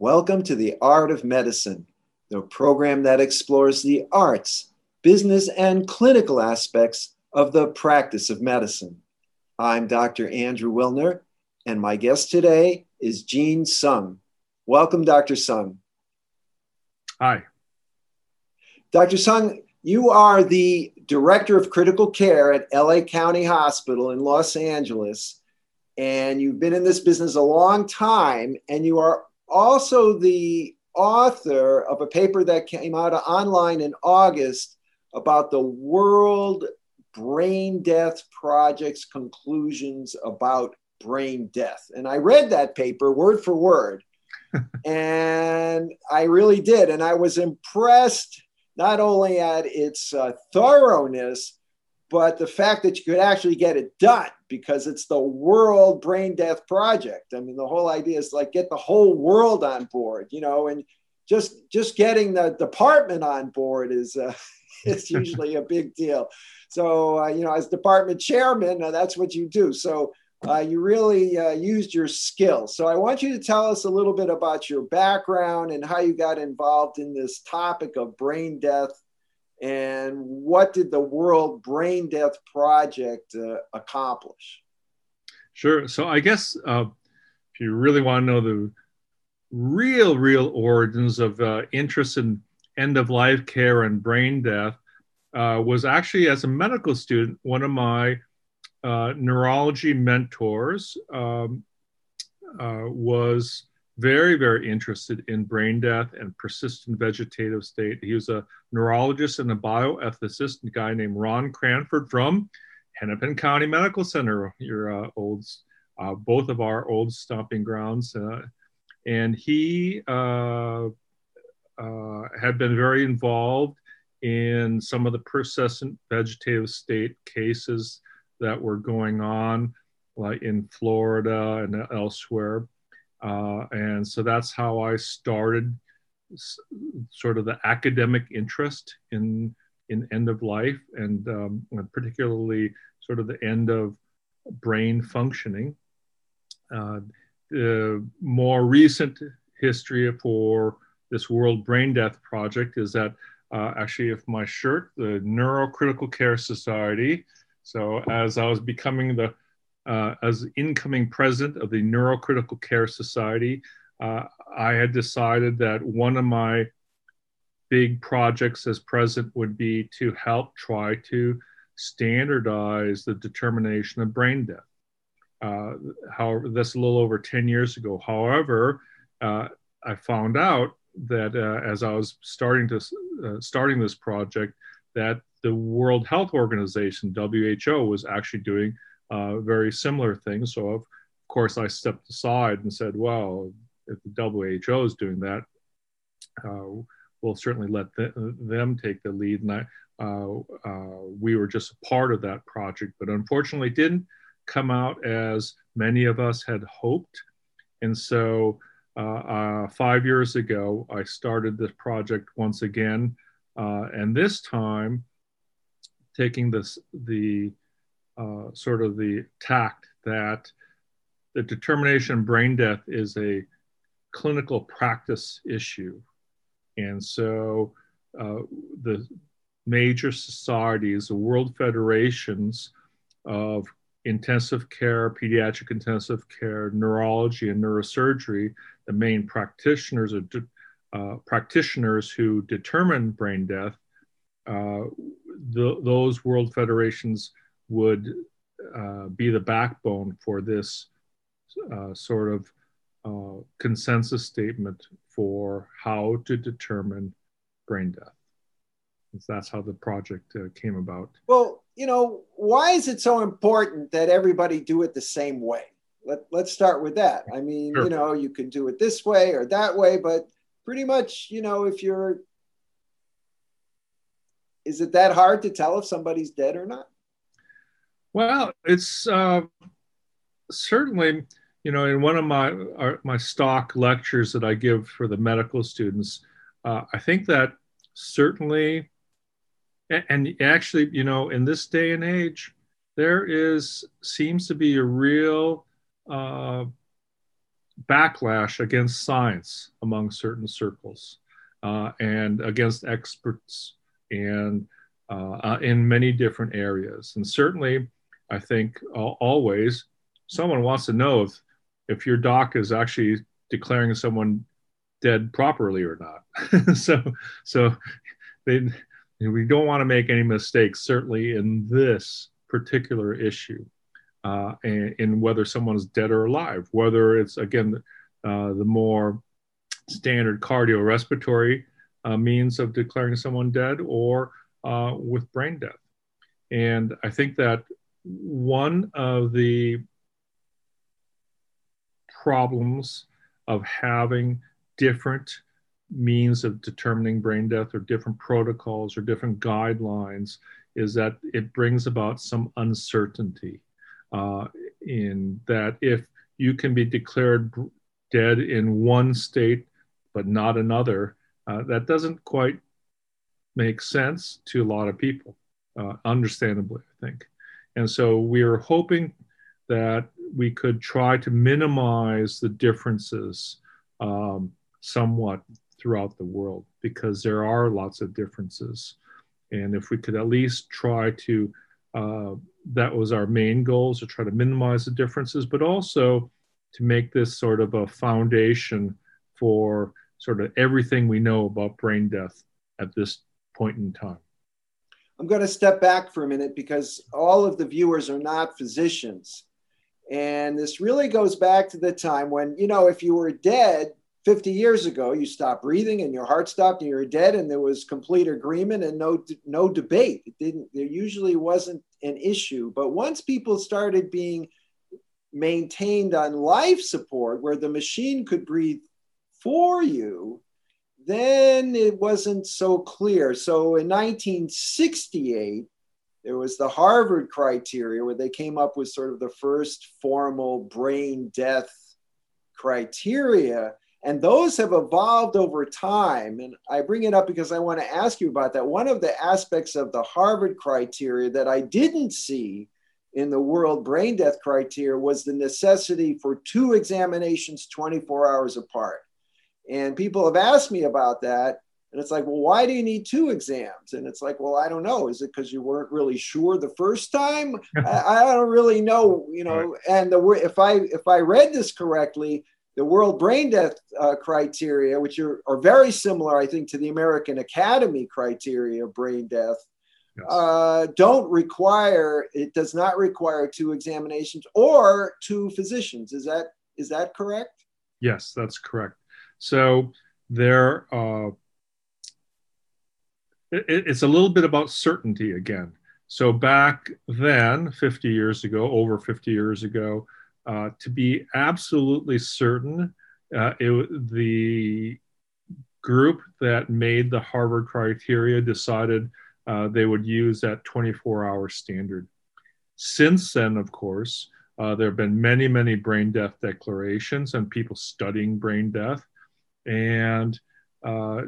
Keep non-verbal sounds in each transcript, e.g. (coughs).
Welcome to the Art of Medicine, the program that explores the arts, business, and clinical aspects of the practice of medicine. I'm Dr. Andrew Wilner, and my guest today is Gene Sung. Welcome, Dr. Sung. Hi. Dr. Sung, you are the Director of Critical Care at LA County Hospital in Los Angeles, and you've been in this business a long time, and you are also the author of a paper that came out online in August about the World Brain Death Project's conclusions about brain death. And I read that paper word for word. (laughs) and I really did. And I was impressed not only at its uh, thoroughness, but the fact that you could actually get it done because it's the world brain death project. I mean the whole idea is like get the whole world on board you know and just just getting the department on board is uh, (laughs) is usually a big deal. So uh, you know as department chairman uh, that's what you do. So uh, you really uh, used your skills so i want you to tell us a little bit about your background and how you got involved in this topic of brain death and what did the World Brain Death Project uh, accomplish? Sure. So I guess uh, if you really want to know the real, real origins of uh, interest in end of life care and brain death, uh, was actually as a medical student, one of my uh, neurology mentors um, uh, was very, very interested in brain death and persistent vegetative state. He was a neurologist and a bioethicist, a guy named Ron Cranford from Hennepin County Medical Center, your uh, old, uh, both of our old stomping grounds. Uh, and he uh, uh, had been very involved in some of the persistent vegetative state cases that were going on, like in Florida and elsewhere. Uh, and so that's how I started sort of the academic interest in, in end of life and um, particularly sort of the end of brain functioning. Uh, the more recent history for this World Brain Death Project is that uh, actually, if my shirt, the Neurocritical Care Society. So, as I was becoming the uh, as incoming president of the Neurocritical Care Society, uh, I had decided that one of my big projects as president would be to help try to standardize the determination of brain death. Uh, however, that's a little over 10 years ago. However, uh, I found out that uh, as I was starting to uh, starting this project, that the World Health Organization (WHO) was actually doing uh, very similar things. So, of course, I stepped aside and said, well, if the WHO is doing that, uh, we'll certainly let them take the lead. And I, uh, uh, we were just a part of that project, but unfortunately, didn't come out as many of us had hoped. And so, uh, five years ago, I started this project once again, and this time taking this the uh, sort of the tact that the determination brain death is a clinical practice issue. And so uh, the major societies, the world federations of intensive care, pediatric intensive care, neurology, and neurosurgery, the main practitioners are uh, practitioners who determine brain death, uh, the, those world federations would uh, be the backbone for this uh, sort of uh, consensus statement for how to determine brain death. That's how the project uh, came about. Well, you know, why is it so important that everybody do it the same way? Let, let's start with that. I mean, sure. you know, you can do it this way or that way, but pretty much, you know, if you're, is it that hard to tell if somebody's dead or not? Well, it's uh, certainly, you know, in one of my uh, my stock lectures that I give for the medical students, uh, I think that certainly, and actually, you know, in this day and age, there is seems to be a real uh, backlash against science among certain circles uh, and against experts and uh, uh, in many different areas. And certainly, I think always someone wants to know if, if your doc is actually declaring someone dead properly or not. (laughs) so, so they, we don't want to make any mistakes, certainly in this particular issue, uh, in, in whether someone's dead or alive, whether it's, again, uh, the more standard cardiorespiratory uh, means of declaring someone dead or uh, with brain death. And I think that one of the problems of having different means of determining brain death or different protocols or different guidelines is that it brings about some uncertainty uh, in that if you can be declared dead in one state but not another, uh, that doesn't quite make sense to a lot of people, uh, understandably, I think. And so we are hoping that we could try to minimize the differences um, somewhat throughout the world because there are lots of differences. And if we could at least try to, uh, that was our main goal, to try to minimize the differences, but also to make this sort of a foundation for sort of everything we know about brain death at this point in time. I'm going to step back for a minute because all of the viewers are not physicians. And this really goes back to the time when, you know, if you were dead 50 years ago, you stopped breathing and your heart stopped and you were dead and there was complete agreement and no, no debate. It didn't, there usually wasn't an issue. But once people started being maintained on life support where the machine could breathe for you, then it wasn't so clear. So in 1968, there was the Harvard criteria where they came up with sort of the first formal brain death criteria. And those have evolved over time. And I bring it up because I want to ask you about that. One of the aspects of the Harvard criteria that I didn't see in the world brain death criteria was the necessity for two examinations 24 hours apart. And people have asked me about that. And it's like, well, why do you need two exams? And it's like, well, I don't know. Is it because you weren't really sure the first time? (laughs) I, I, don't really know, you know. Right. And the if I if I read this correctly, the World Brain Death uh, criteria, which are, are very similar, I think, to the American Academy criteria of brain death, yes. uh, don't require. It does not require two examinations or two physicians. Is that is that correct? Yes, that's correct. So there, uh, it, it's a little bit about certainty again. So back then, 50 years ago, over 50 years ago, uh, to be absolutely certain, uh, it, the group that made the Harvard criteria decided uh, they would use that 24 hour standard. Since then, of course, uh, there have been many, many brain death declarations and people studying brain death and uh,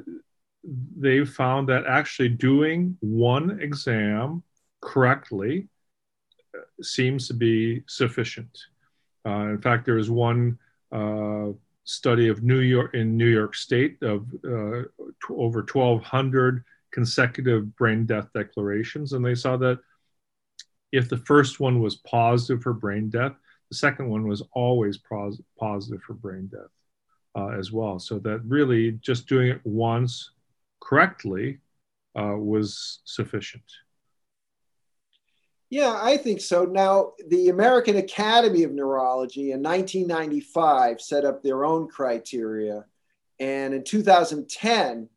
they found that actually doing one exam correctly uh, seems to be sufficient. Uh, in fact, there is one uh, study of New York in New York State of uh, t- over 1,200 consecutive brain death declarations, and they saw that if the first one was positive for brain death, the second one was always pos- positive for brain death uh, as well. So that really just doing it once correctly uh, was sufficient. Yeah, I think so. Now, the American Academy of Neurology in 1995 set up their own criteria. And in 2010,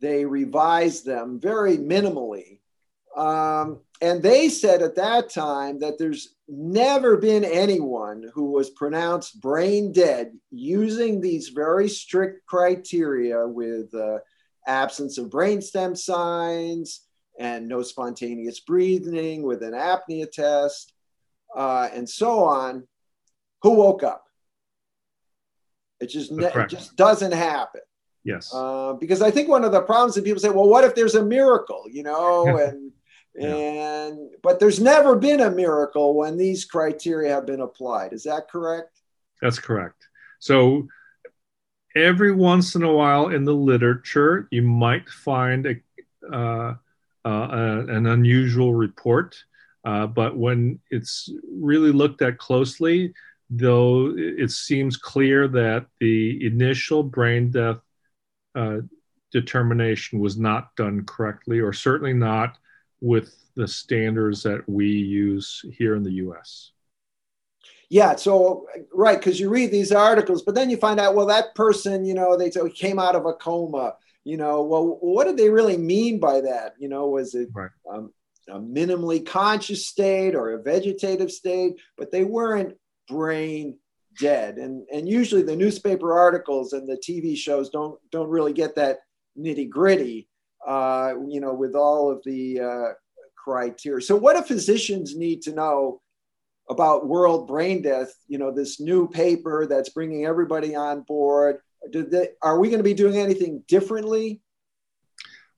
they revised them very minimally. Um, and they said at that time that there's never been anyone who was pronounced brain dead using these very strict criteria with uh, absence of brainstem signs and no spontaneous breathing with an apnea test uh, and so on. Who woke up? It just ne- it just doesn't happen. Yes. Uh, because i think one of the problems that people say well what if there's a miracle? You know (laughs) and and but there's never been a miracle when these criteria have been applied. Is that correct? That's correct. so every once in a while in the literature, you might find a, uh, uh, an unusual report. Uh, but when it's really looked at closely, though it seems clear that the initial brain death uh, determination was not done correctly, or certainly not with the standards that we use here in the US. Yeah, so right, because you read these articles, but then you find out, well, that person, you know, they came out of a coma. You know, well, what did they really mean by that? You know, was it right. um, a minimally conscious state or a vegetative state? But they weren't brain dead. And and usually the newspaper articles and the TV shows don't don't really get that nitty gritty. Uh, you know, with all of the uh, criteria. So, what do physicians need to know about world brain death? You know, this new paper that's bringing everybody on board. They, are we going to be doing anything differently?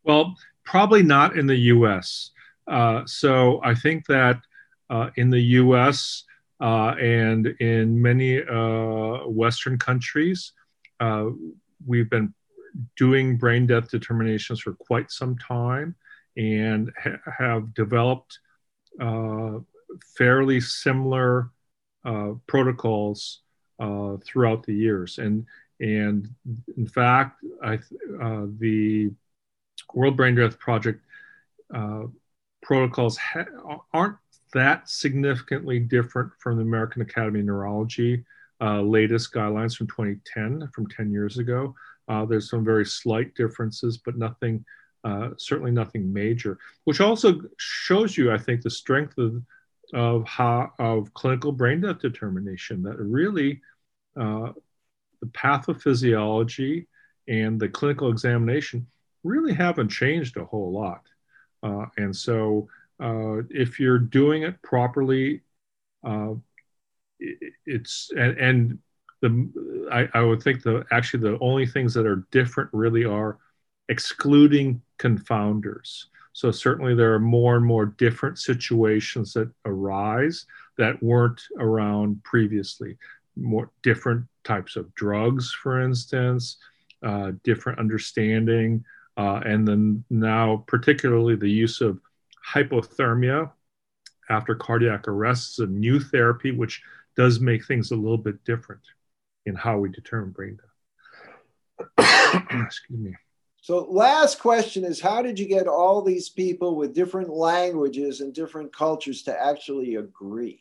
Well, probably not in the U.S. Uh, so, I think that uh, in the U.S. Uh, and in many Western countries, we've been doing brain death determinations for quite some time and ha- have developed uh, fairly similar uh, protocols uh, throughout the years. And, and in fact, I, uh, the World Brain Death Project uh, protocols ha- aren't that significantly different from the American Academy of Neurology uh, latest guidelines from 2010, from 10 years ago. Uh, there's some very slight differences, but nothing, uh, certainly nothing major, which also shows you, I think, the strength of, of, how, of clinical brain death determination that really uh, the pathophysiology and the clinical examination really haven't changed a whole lot. Uh, and so uh, if you're doing it properly, uh, it's and, and the I, I would think the actually the only things that are different really are excluding confounders. So certainly there are more and more different situations that arise that weren't around previously. More different types of drugs, for instance, uh, different understanding, uh, and then now particularly the use of hypothermia after cardiac arrest is a new therapy, which does make things a little bit different in how we determine brain death. (coughs) Excuse me. So, last question is How did you get all these people with different languages and different cultures to actually agree?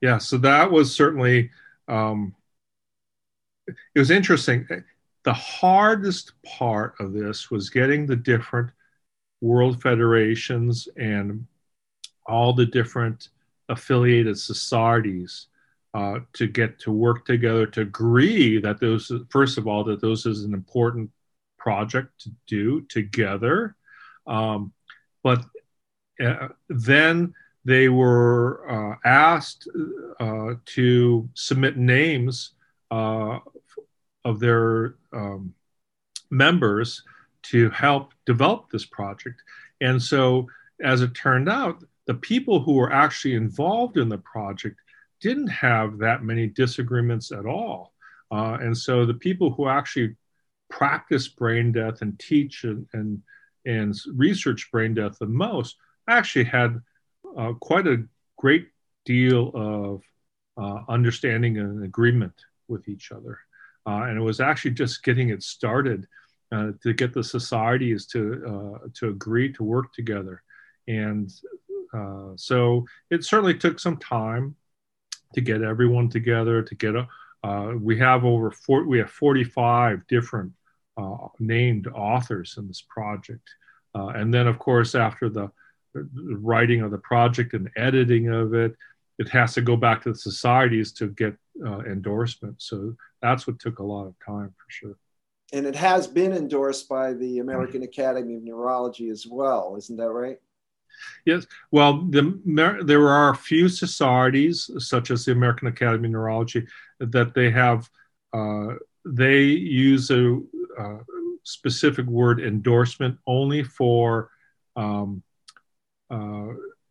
Yeah, so that was certainly, um, it was interesting. The hardest part of this was getting the different world federations and all the different affiliated societies uh, to get to work together to agree that those first of all that those is an important project to do together. Um, but uh, then they were uh, asked uh, to submit names uh, of their um, members to help develop this project. And so as it turned out the people who were actually involved in the project didn't have that many disagreements at all. Uh, and so the people who actually practice brain death and teach and, and, and research brain death the most actually had uh, quite a great deal of uh, understanding and agreement with each other. Uh, and it was actually just getting it started uh, to get the societies to, uh, to agree to work together. And so it certainly took some time to get everyone together to get a uh, we have over four, we have 45 different uh, named authors in this project. Uh, and then of course after the, the, writing of the project and editing of it it has to go back to the societies to get uh, endorsement. So that's what took a lot of time for sure. And it has been endorsed by the american academy of neurology as well. Isn't that right Yes, well, the, there are a few societies, such as the American Academy of Neurology, that they have, uh, they use a, a, specific word endorsement only for um, uh,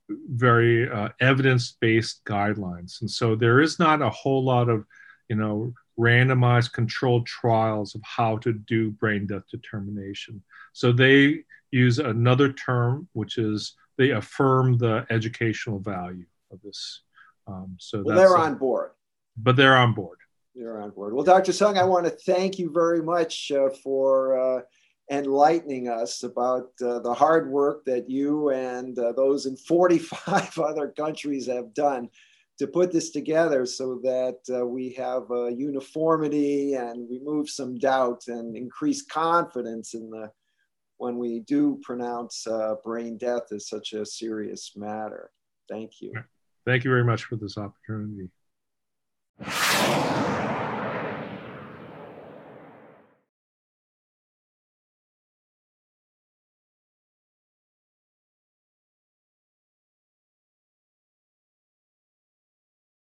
very uh, evidence based guidelines. And so there is not a whole lot of, you know, randomized controlled trials of how to do brain death determination. So they use another term, which is they affirm the educational value of this. Um, so well, they're on board. But they're on board. They're on board. Well, Dr. Sung, I want to thank you very much uh, for uh, enlightening us about uh, the hard work that you and uh, those in 45 (laughs) other countries have done to put this together so that uh, we have a uniformity and remove some doubt and increase confidence in the when we do pronounce uh, brain death as such a serious matter. Thank you. Thank you very much for this opportunity.